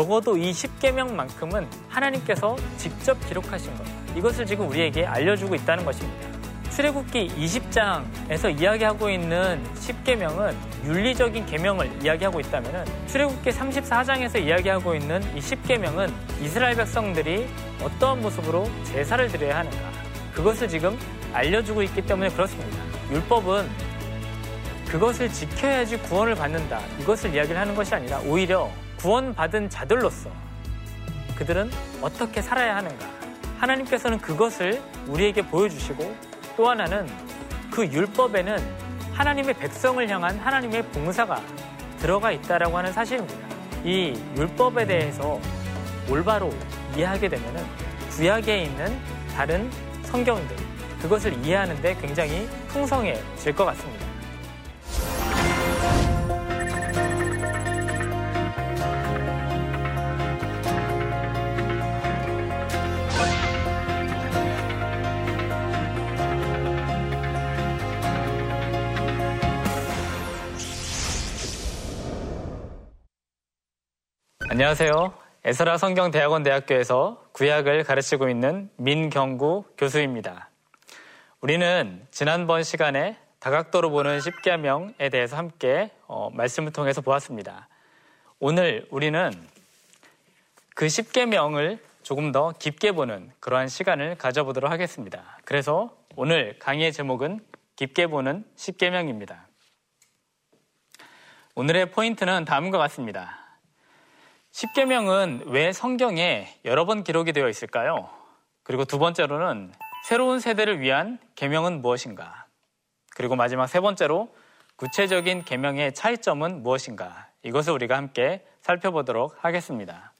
적어도 이 10계명만큼은 하나님께서 직접 기록하신 것. 이것을 지금 우리에게 알려주고 있다는 것입니다. 출애굽기 20장에서 이야기하고 있는 10계명은 윤리적인 계명을 이야기하고 있다면 출애굽기 34장에서 이야기하고 있는 이 10계명은 이스라엘 백성들이 어떠한 모습으로 제사를 드려야 하는가 그것을 지금 알려주고 있기 때문에 그렇습니다. 율법은 그것을 지켜야지 구원을 받는다 이것을 이야기를 하는 것이 아니라 오히려 구원받은 자들로서 그들은 어떻게 살아야 하는가 하나님께서는 그것을 우리에게 보여주시고 또 하나는 그 율법에는 하나님의 백성을 향한 하나님의 봉사가 들어가 있다라고 하는 사실입니다. 이 율법에 대해서 올바로 이해하게 되면 구약에 있는 다른 성경들 그것을 이해하는데 굉장히 풍성해질 것 같습니다. 안녕하세요. 에스라 성경대학원 대학교에서 구약을 가르치고 있는 민경구 교수입니다. 우리는 지난번 시간에 다각도로 보는 십계명에 대해서 함께 어, 말씀을 통해서 보았습니다. 오늘 우리는 그 십계명을 조금 더 깊게 보는 그러한 시간을 가져보도록 하겠습니다. 그래서 오늘 강의의 제목은 깊게 보는 십계명입니다. 오늘의 포인트는 다음과 같습니다. 십계명은 왜 성경에 여러 번 기록이 되어 있을까요? 그리고 두 번째로는 새로운 세대를 위한 계명은 무엇인가? 그리고 마지막 세 번째로 구체적인 계명의 차이점은 무엇인가? 이것을 우리가 함께 살펴보도록 하겠습니다.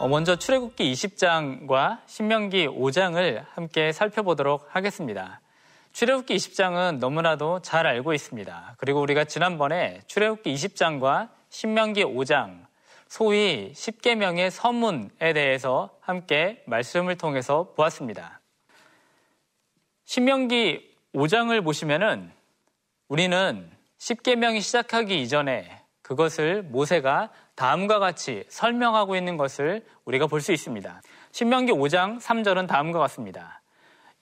어, 먼저 출애굽기 20장과 신명기 5장을 함께 살펴보도록 하겠습니다. 출애굽기 20장은 너무나도 잘 알고 있습니다. 그리고 우리가 지난번에 출애굽기 20장과 신명기 5장, 소위 10계명의 서문에 대해서 함께 말씀을 통해서 보았습니다. 신명기 5장을 보시면은 우리는 10계명이 시작하기 이전에 그것을 모세가 다음과 같이 설명하고 있는 것을 우리가 볼 수 있습니다. 신명기 5장 3절은 다음과 같습니다.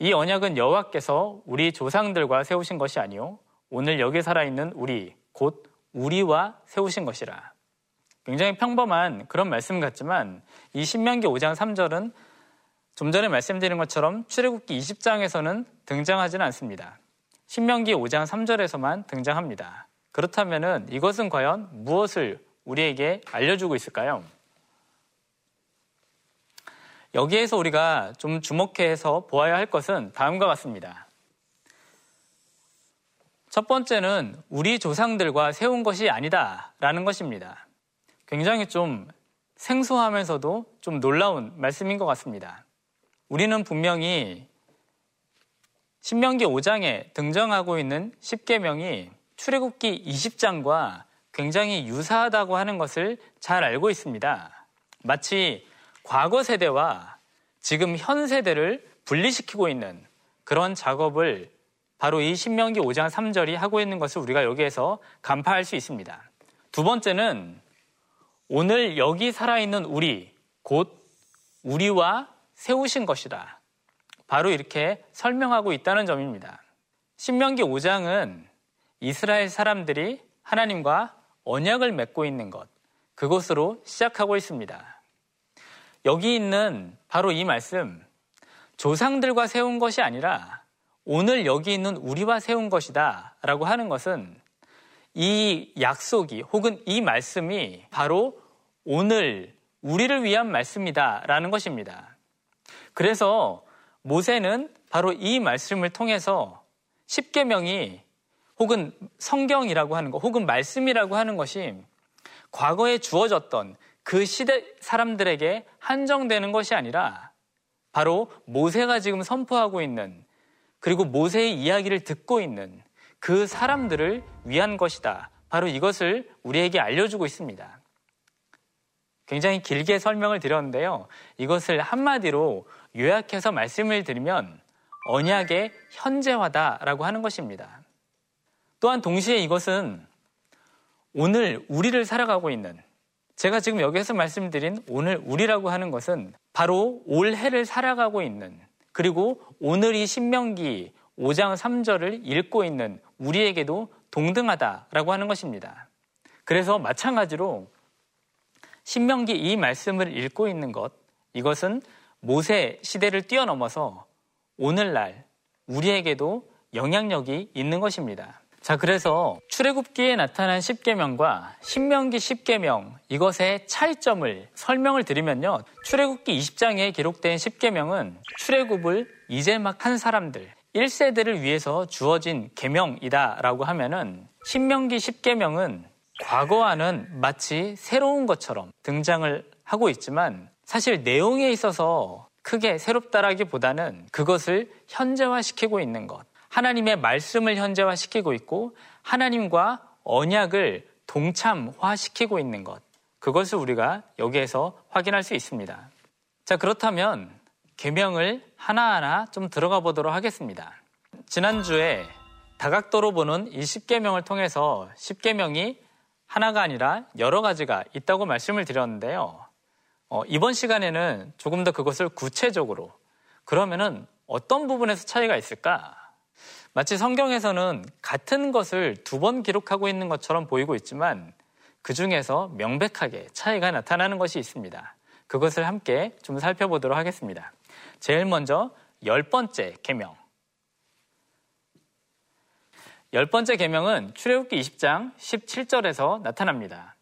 이 언약은 여호와께서 우리 조상들과 세우신 것이 아니요 오늘 여기 살아 있는 우리 곧 우리와 세우신 것이라. 굉장히 평범한 그런 말씀 같지만 이 신명기 5장 3절은 좀 전에 말씀드린 것처럼 출애굽기 20장에서는 등장하지는 않습니다. 신명기 5장 3절에서만 등장합니다. 그렇다면 이것은 과연 무엇을 우리에게 알려주고 있을까요? 여기에서 우리가 좀 주목해서 보아야 할 것은 다음과 같습니다. 첫 번째는 우리 조상들과 세운 것이 아니다 라는 것입니다. 굉장히 좀 생소하면서도 좀 놀라운 말씀인 것 같습니다. 우리는 분명히 신명기 5장에 등장하고 있는 10계명이 출애굽기 20장과 굉장히 유사하다고 하는 것을 잘 알고 있습니다. 마치 과거 세대와 지금 현 세대를 분리시키고 있는 그런 작업을 바로 이 신명기 5장 3절이 하고 있는 것을 우리가 여기에서 간파할 수 있습니다. 두 번째는 오늘 여기 살아있는 우리, 곧 우리와 세우신 것이다. 바로 이렇게 설명하고 있다는 점입니다. 신명기 5장은 이스라엘 사람들이 하나님과 언약을 맺고 있는 것, 그것으로 시작하고 있습니다. 여기 있는 바로 이 말씀, 조상들과 세운 것이 아니라 오늘 여기 있는 우리와 세운 것이다 라고 하는 것은 이 약속이 혹은 이 말씀이 바로 오늘 우리를 위한 말씀이다 라는 것입니다. 그래서 모세는 바로 이 말씀을 통해서 십계명이 혹은 성경이라고 하는 것 혹은 말씀이라고 하는 것이 과거에 주어졌던 그 시대 사람들에게 한정되는 것이 아니라 바로 모세가 지금 선포하고 있는 그리고 모세의 이야기를 듣고 있는 그 사람들을 위한 것이다. 바로 이것을 우리에게 알려주고 있습니다. 굉장히 길게 설명을 드렸는데요. 이것을 한마디로 요약해서 말씀을 드리면 언약의 현재화다라고 하는 것입니다. 또한 동시에 이것은 오늘 우리를 살아가고 있는 제가 지금 여기에서 말씀드린 오늘 우리라고 하는 것은 바로 올해를 살아가고 있는 그리고 오늘 이 신명기 5장 3절을 읽고 있는 우리에게도 동등하다라고 하는 것입니다. 그래서 마찬가지로 신명기 이 말씀을 읽고 있는 것 이것은 모세 시대를 뛰어넘어서 오늘날 우리에게도 영향력이 있는 것입니다. 자, 그래서 출애굽기에 나타난 10계명과 신명기 10계명 이것의 차이점을 설명을 드리면요. 출애굽기 20장에 기록된 10계명은 출애굽을 이제 막 한 사람들 1세대를 위해서 주어진 계명이다라고 하면은 신명기 10계명은 과거와는 마치 새로운 것처럼 등장을 하고 있지만 사실 내용에 있어서 크게 새롭다라기보다는 그것을 현재화시키고 있는 것. 하나님의 말씀을 현재화시키고 있고 하나님과 언약을 동참화시키고 있는 것. 그것을 우리가 여기에서 확인할 수 있습니다. 자, 그렇다면 계명을 하나하나 좀 들어가 보도록 하겠습니다. 지난주에 다각도로 보는 이 10계명을 통해서 10계명이 하나가 아니라 여러 가지가 있다고 말씀을 드렸는데요. 어, 이번 시간에는 조금 더 그것을 구체적으로 그러면은 어떤 부분에서 차이가 있을까? 마치 성경에서는 같은 것을 두 번 기록하고 있는 것처럼 보이고 있지만 그 중에서 명백하게 차이가 나타나는 것이 있습니다. 그것을 함께 좀 살펴보도록 하겠습니다. 제일 먼저 열 번째 계명. 열 번째 계명은 출애굽기 20장 17절에서 나타납니다.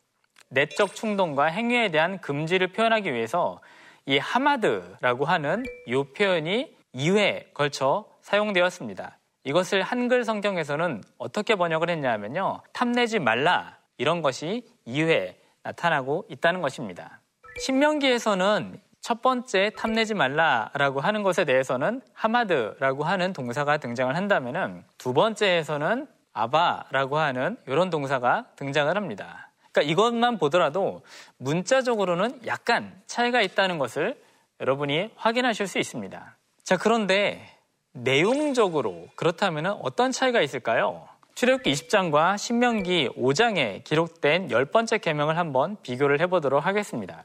내적 충동과 행위에 대한 금지를 표현하기 위해서 이 하마드라고 하는 이 표현이 2회 걸쳐 사용되었습니다. 이것을 한글 성경에서는 어떻게 번역을 했냐면요. 탐내지 말라 이런 것이 2회 나타나고 있다는 것입니다. 신명기에서는 첫 번째 탐내지 말라라고 하는 것에 대해서는 하마드라고 하는 동사가 등장을 한다면은 두 번째에서는 아바라고 하는 이런 동사가 등장을 합니다. 그러니까 이것만 보더라도 문자적으로는 약간 차이가 있다는 것을 여러분이 확인하실 수 있습니다. 자, 그런데 내용적으로 그렇다면 어떤 차이가 있을까요? 출애굽기 20장과 신명기 5장에 기록된 열 번째 계명을 한번 비교를 해보도록 하겠습니다.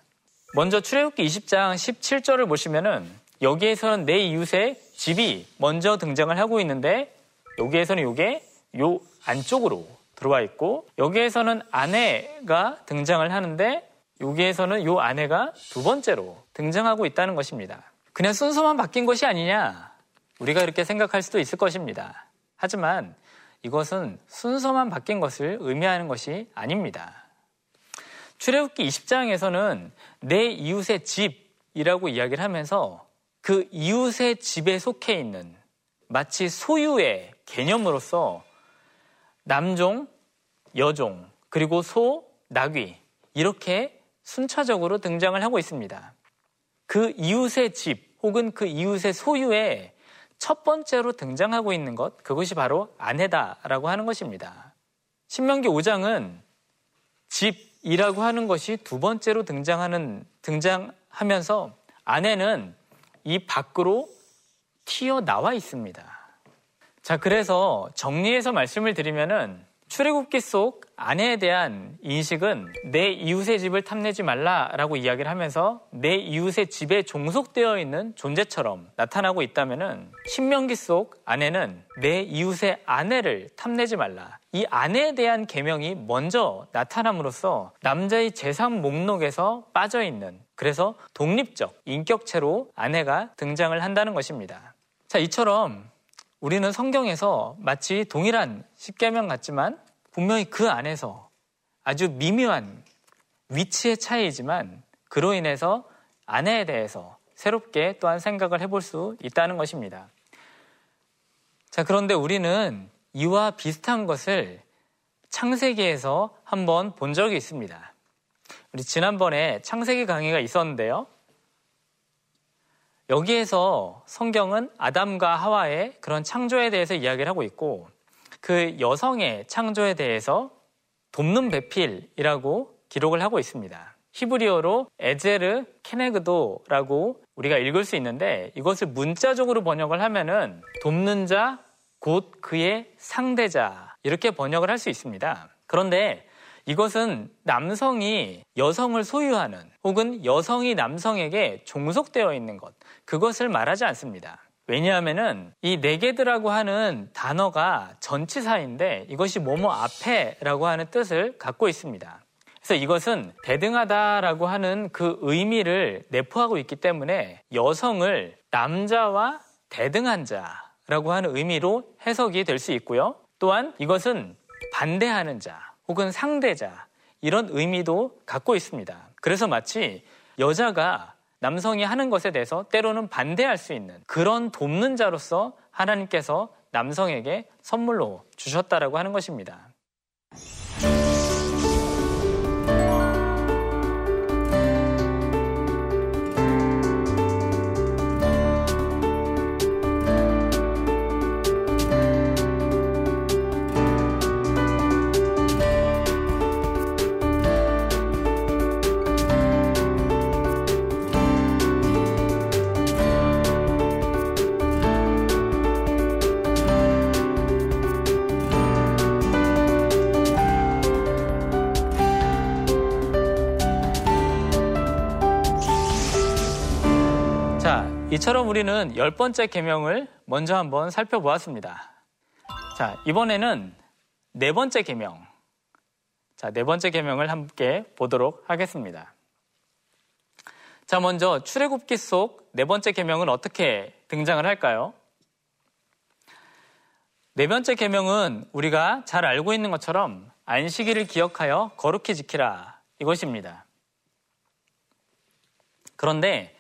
먼저 출애굽기 20장 17절을 보시면은 여기에서는 내 이웃의 집이 먼저 등장을 하고 있는데 여기에서는 이게 요 안쪽으로 들어와 있고 여기에서는 아내가 등장을 하는데 여기에서는 요 아내가 두 번째로 등장하고 있다는 것입니다. 그냥 순서만 바뀐 것이 아니냐 우리가 이렇게 생각할 수도 있을 것입니다. 하지만 이것은 순서만 바뀐 것을 의미하는 것이 아닙니다. 출애굽기 20장에서는 내 이웃의 집이라고 이야기를 하면서 그 이웃의 집에 속해 있는 마치 소유의 개념으로서 남종, 여종, 그리고 소, 나귀 이렇게 순차적으로 등장을 하고 있습니다. 그 이웃의 집 혹은 그 이웃의 소유에 첫 번째로 등장하고 있는 것 그것이 바로 아내다라고 하는 것입니다. 신명기 5장은 집 이라고 하는 것이 두 번째로 등장하는 등장하면서 아내는 이 밖으로 튀어나와 있습니다. 자, 그래서 정리해서 말씀을 드리면은 출애굽기 속 아내에 대한 인식은 내 이웃의 집을 탐내지 말라라고 이야기를 하면서 내 이웃의 집에 종속되어 있는 존재처럼 나타나고 있다면은 신명기 속 아내는 내 이웃의 아내를 탐내지 말라. 이 아내에 대한 계명이 먼저 나타남으로써 남자의 재산 목록에서 빠져 있는 그래서 독립적 인격체로 아내가 등장을 한다는 것입니다. 자, 이처럼 우리는 성경에서 마치 동일한 십계명 같지만 분명히 그 안에서 아주 미묘한 위치의 차이지만 그로 인해서 아내에 대해서 새롭게 또한 생각을 해볼 수 있다는 것입니다. 자, 그런데 우리는 이와 비슷한 것을 창세기에서 한번 본 적이 있습니다. 우리 지난번에 창세기 강의가 있었는데요. 여기에서 성경은 아담과 하와의 그런 창조에 대해서 이야기를 하고 있고 그 여성의 창조에 대해서 돕는 배필이라고 기록을 하고 있습니다. 히브리어로 에제르 케네그도라고 우리가 읽을 수 있는데 이것을 문자적으로 번역을 하면은 돕는 자, 곧 그의 상대자 이렇게 번역을 할 수 있습니다. 그런데 이것은 남성이 여성을 소유하는 혹은 여성이 남성에게 종속되어 있는 것, 그것을 말하지 않습니다. 왜냐하면은 이 내게드라고 하는 단어가 전치사인데 이것이 뭐뭐 앞에라고 하는 뜻을 갖고 있습니다. 그래서 이것은 대등하다라고 하는 그 의미를 내포하고 있기 때문에 여성을 남자와 대등한 자라고 하는 의미로 해석이 될 수 있고요. 또한 이것은 반대하는 자 혹은 상대자 이런 의미도 갖고 있습니다. 그래서 마치 여자가 남성이 하는 것에 대해서 때로는 반대할 수 있는 그런 돕는 자로서 하나님께서 남성에게 선물로 주셨다라고 하는 것입니다. 이처럼 우리는 열 번째 계명을 먼저 한번 살펴보았습니다. 자, 이번에는 네 번째 계명. 자, 네 번째 계명을 함께 보도록 하겠습니다. 자, 먼저 출애굽기 속 네 번째 계명은 어떻게 등장을 할까요? 네 번째 계명은 우리가 잘 알고 있는 것처럼 안식일을 기억하여 거룩히 지키라 이것입니다. 그런데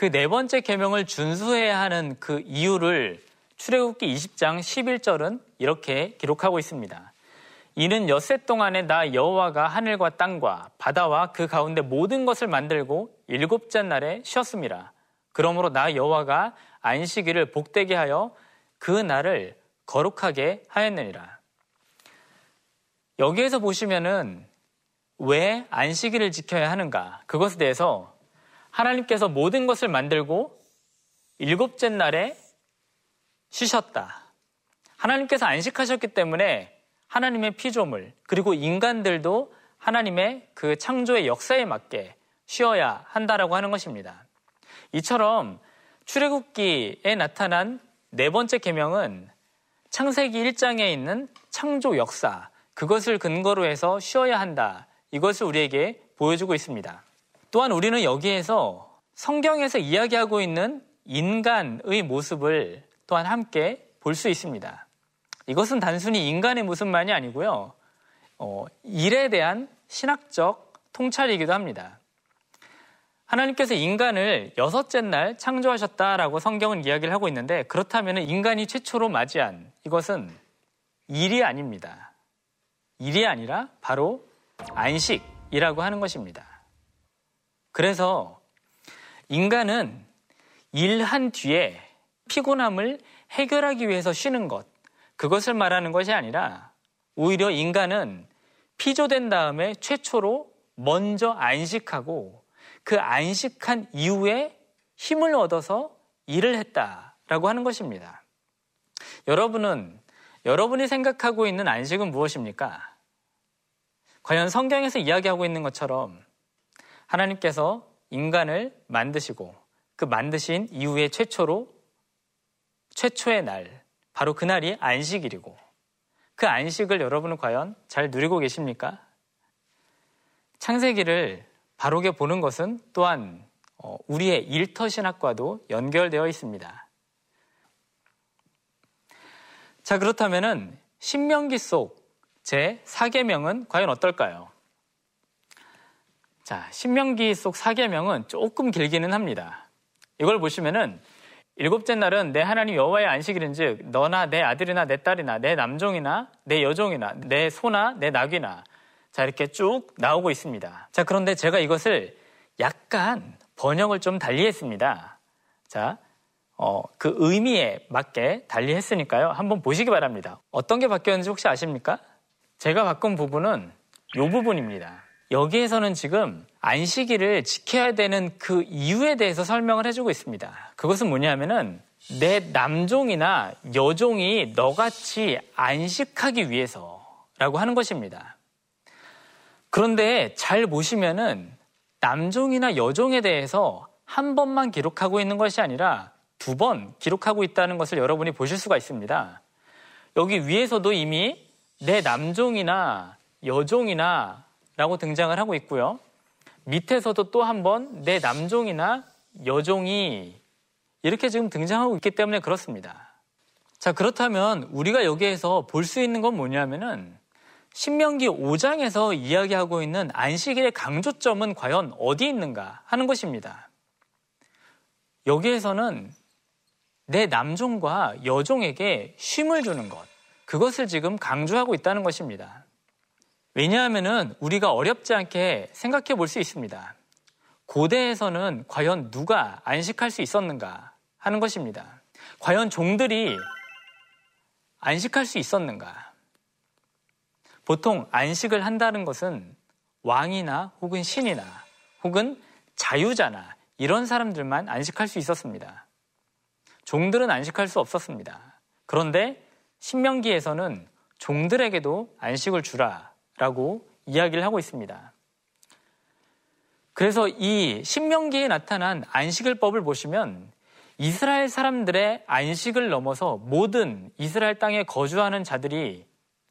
그 네 번째 계명을 준수해야 하는 그 이유를 출애굽기 20장 11절은 이렇게 기록하고 있습니다. 이는 엿새 동안에 나 여호와가 하늘과 땅과 바다와 그 가운데 모든 것을 만들고 일곱째 날에 쉬었습니다. 그러므로 나 여호와가 안식일을 복되게 하여 그 날을 거룩하게 하였느니라. 여기에서 보시면은 왜 안식일을 지켜야 하는가? 그것에 대해서 하나님께서 모든 것을 만들고 일곱째 날에 쉬셨다. 하나님께서 안식하셨기 때문에 하나님의 피조물, 그리고 인간들도 하나님의 그 창조의 역사에 맞게 쉬어야 한다라고 하는 것입니다. 이처럼 출애굽기에 나타난 네 번째 계명은 창세기 1장에 있는 창조 역사, 그것을 근거로 해서 쉬어야 한다. 이것을 우리에게 보여주고 있습니다. 또한 우리는 여기에서 성경에서 이야기하고 있는 인간의 모습을 또한 함께 볼 수 있습니다. 이것은 단순히 인간의 모습만이 아니고요. 어, 일에 대한 신학적 통찰이기도 합니다. 하나님께서 인간을 여섯째 날 창조하셨다라고 성경은 이야기를 하고 있는데 그렇다면 인간이 최초로 맞이한 이것은 일이 아닙니다. 일이 아니라 바로 안식이라고 하는 것입니다. 그래서 인간은 일한 뒤에 피곤함을 해결하기 위해서 쉬는 것, 그것을 말하는 것이 아니라 오히려 인간은 피조된 다음에 최초로 먼저 안식하고 그 안식한 이후에 힘을 얻어서 일을 했다라고 하는 것입니다. 여러분은 여러분이 생각하고 있는 안식은 무엇입니까? 과연 성경에서 이야기하고 있는 것처럼 하나님께서 인간을 만드시고 그 만드신 이후에 최초로 최초의 날, 바로 그날이 안식일이고 그 안식을 여러분은 과연 잘 누리고 계십니까? 창세기를 바로게 보는 것은 또한 어, 우리의 일터 신학과도 연결되어 있습니다. 자, 그렇다면은 신명기 속 제 4계명은 과연 어떨까요? 자, 신명기 속 사계명은 조금 길기는 합니다. 이걸 보시면은 일곱째 날은 내 하나님 여호와의 안식일인즉 너나 내 아들이나 내 딸이나 내 남종이나 내 여종이나 내 소나 내 낙이나 자 이렇게 쭉 나오고 있습니다. 자 그런데 제가 이것을 약간 번역을 좀 달리했습니다. 자, 어, 그 의미에 맞게 달리했으니까요. 한번 보시기 바랍니다. 어떤 게 바뀌었는지 혹시 아십니까? 제가 바꾼 부분은 이 부분입니다. 여기에서는 지금 안식일을 지켜야 되는 그 이유에 대해서 설명을 해주고 있습니다. 그것은 뭐냐면은 내 남종이나 여종이 너같이 안식하기 위해서라고 하는 것입니다. 그런데 잘 보시면은 남종이나 여종에 대해서 한 번만 기록하고 있는 것이 아니라 두 번 기록하고 있다는 것을 여러분이 보실 수가 있습니다. 여기 위에서도 이미 내 남종이나 여종이나 라고 등장을 하고 있고요. 밑에서도 또 한 번 내 남종이나 여종이 이렇게 지금 등장하고 있기 때문에 그렇습니다. 자, 그렇다면 우리가 여기에서 볼 수 있는 건 뭐냐면은 신명기 5장에서 이야기하고 있는 안식일의 강조점은 과연 어디 있는가 하는 것입니다. 여기에서는 내 남종과 여종에게 쉼을 주는 것, 그것을 지금 강조하고 있다는 것입니다. 왜냐하면 우리가 어렵지 않게 생각해 볼 수 있습니다. 고대에서는 과연 누가 안식할 수 있었는가 하는 것입니다. 과연 종들이 안식할 수 있었는가? 보통 안식을 한다는 것은 왕이나 혹은 신이나 혹은 자유자나 이런 사람들만 안식할 수 있었습니다. 종들은 안식할 수 없었습니다. 그런데 신명기에서는 종들에게도 안식을 주라 라고 이야기를 하고 있습니다. 그래서 이 신명기에 나타난 안식을 법을 보시면 이스라엘 사람들의 안식을 넘어서 모든 이스라엘 땅에 거주하는 자들이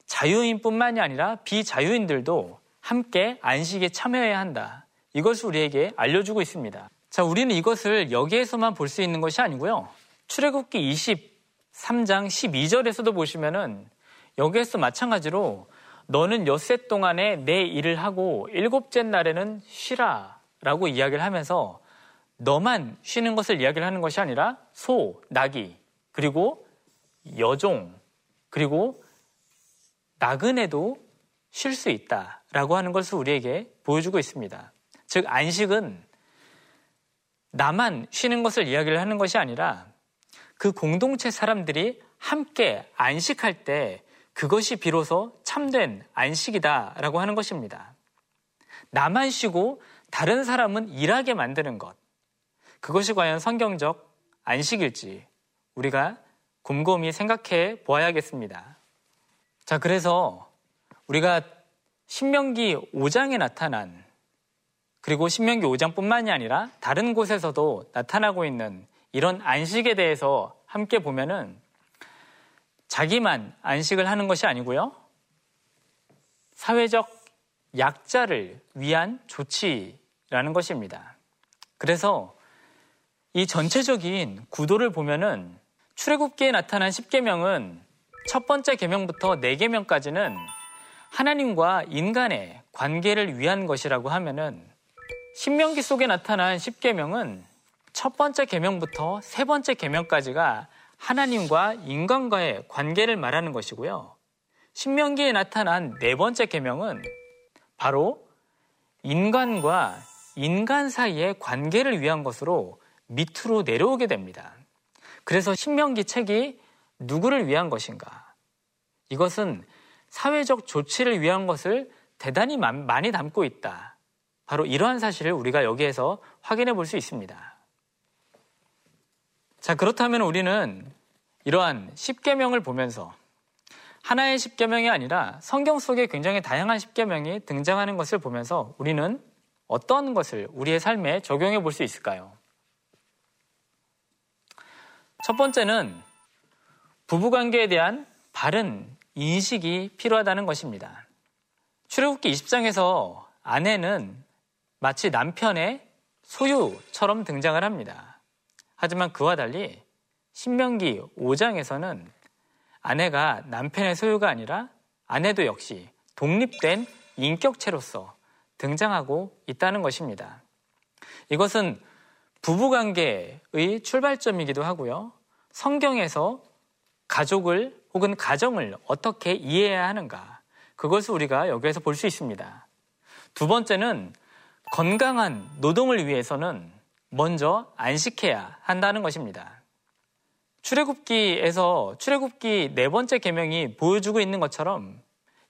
자유인뿐만이 아니라 비자유인들도 함께 안식에 참여해야 한다. 이것을 우리에게 알려주고 있습니다. 자, 우리는 이것을 여기에서만 볼 수 있는 것이 아니고요. 출애굽기 23장 12절에서도 보시면은 여기에서 마찬가지로 너는 엿새 동안에 내 일을 하고 일곱째 날에는 쉬라 라고 이야기를 하면서 너만 쉬는 것을 이야기를 하는 것이 아니라 소, 나귀, 그리고 여종, 그리고 나그네도 쉴 수 있다 라고 하는 것을 우리에게 보여주고 있습니다. 즉, 안식은 나만 쉬는 것을 이야기를 하는 것이 아니라 그 공동체 사람들이 함께 안식할 때 그것이 비로소 참된 안식이다라고 하는 것입니다. 나만 쉬고 다른 사람은 일하게 만드는 것. 그것이 과연 성경적 안식일지 우리가 곰곰이 생각해 보아야겠습니다. 자, 그래서 우리가 신명기 5장에 나타난 그리고 신명기 5장뿐만이 아니라 다른 곳에서도 나타나고 있는 이런 안식에 대해서 함께 보면은 자기만 안식을 하는 것이 아니고요. 사회적 약자를 위한 조치라는 것입니다. 그래서 이 전체적인 구도를 보면은 출애굽기에 나타난 10계명은 첫 번째 계명부터 4계명까지는 하나님과 인간의 관계를 위한 것이라고 하면은 신명기 속에 나타난 10계명은 첫 번째 계명부터 세 번째 계명까지가 하나님과 인간과의 관계를 말하는 것이고요. 신명기에 나타난 네 번째 계명은 바로 인간과 인간 사이의 관계를 위한 것으로 밑으로 내려오게 됩니다. 그래서 신명기 책이 누구를 위한 것인가? 이것은 사회적 조치를 위한 것을 대단히 많이 담고 있다. 바로 이러한 사실을 우리가 여기에서 확인해 볼 수 있습니다. 자, 그렇다면 우리는 이러한 10계명을 보면서 하나의 10계명이 아니라 성경 속에 굉장히 다양한 10계명이 등장하는 것을 보면서 우리는 어떤 것을 우리의 삶에 적용해 볼 수 있을까요? 첫 번째는 부부관계에 대한 바른 인식이 필요하다는 것입니다. 출애굽기 20장에서 아내는 마치 남편의 소유처럼 등장을 합니다. 하지만 그와 달리 신명기 5장에서는 아내가 남편의 소유가 아니라 아내도 역시 독립된 인격체로서 등장하고 있다는 것입니다. 이것은 부부관계의 출발점이기도 하고요. 성경에서 가족을 혹은 가정을 어떻게 이해해야 하는가. 그것을 우리가 여기에서 볼 수 있습니다. 두 번째는 건강한 노동을 위해서는 먼저 안식해야 한다는 것입니다. 출애굽기에서 출애굽기 네 번째 계명이 보여주고 있는 것처럼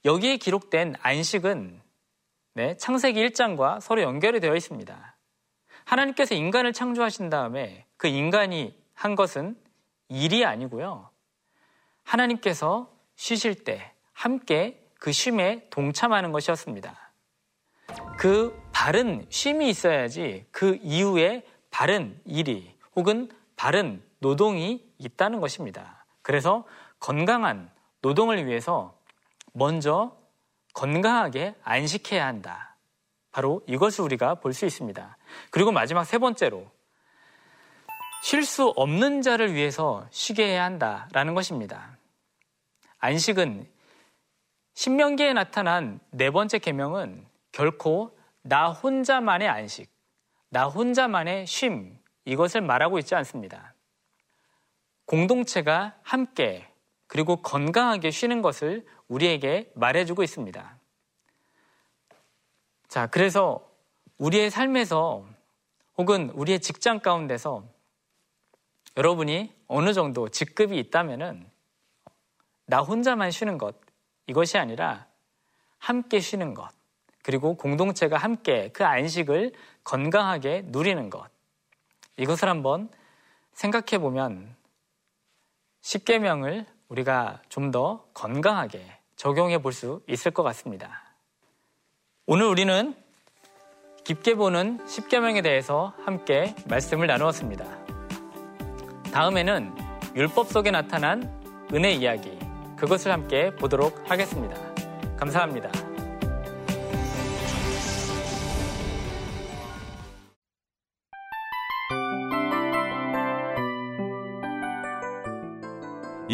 여기에 기록된 안식은 네, 창세기 1장과 서로 연결이 되어 있습니다. 하나님께서 인간을 창조하신 다음에 그 인간이 한 것은 일이 아니고요. 하나님께서 쉬실 때 함께 그 쉼에 동참하는 것이었습니다. 그 바른 쉼이 있어야지 그 이후에 바른 일이 혹은 바른 노동이 있다는 것입니다. 그래서 건강한 노동을 위해서 먼저 건강하게 안식해야 한다. 바로 이것을 우리가 볼 수 있습니다. 그리고 마지막 세 번째로 쉴 수 없는 자를 위해서 쉬게 해야 한다라는 것입니다. 안식은 신명기에 나타난 네 번째 계명은 결코 나 혼자만의 안식, 나 혼자만의 쉼 이것을 말하고 있지 않습니다. 공동체가 함께 그리고 건강하게 쉬는 것을 우리에게 말해주고 있습니다. 자, 그래서 우리의 삶에서 혹은 우리의 직장 가운데서 여러분이 어느 정도 직급이 있다면은 나 혼자만 쉬는 것 이것이 아니라 함께 쉬는 것 그리고 공동체가 함께 그 안식을 건강하게 누리는 것 이것을 한번 생각해 보면 십계명을 우리가 좀 더 건강하게 적용해 볼 수 있을 것 같습니다. 오늘 우리는 깊게 보는 십계명에 대해서 함께 말씀을 나누었습니다. 다음에는 율법 속에 나타난 은혜 이야기 그것을 함께 보도록 하겠습니다. 감사합니다.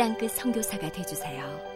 땅끝 성교사가 되주세요